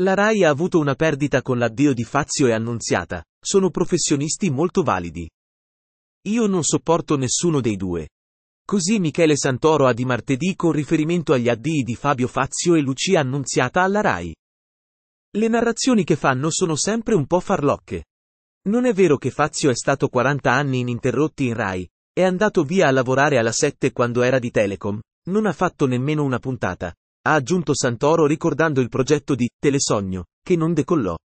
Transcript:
La RAI ha avuto una perdita con l'addio di Fazio e Annunziata, sono professionisti molto validi. Io non sopporto nessuno dei due. Così Michele Santoro ha di martedì con riferimento agli addii di Fabio Fazio e Lucia Annunziata alla RAI. Le narrazioni che fanno sono sempre un po' farlocche. Non è vero che Fazio è stato 40 anni ininterrotti in RAI, è andato via a lavorare alla 7 quando era di Telecom, non ha fatto nemmeno una puntata, ha aggiunto Santoro ricordando il progetto di Telesogno, che non decollò.